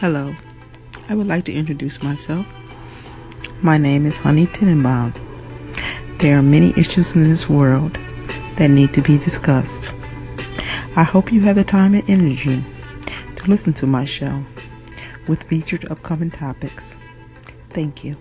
Hello, I would like to introduce myself. My name is Honey Tenenbaum. There are many issues in this world that need to be discussed. I hope you have the time and energy to listen to my show with featured upcoming topics. Thank you.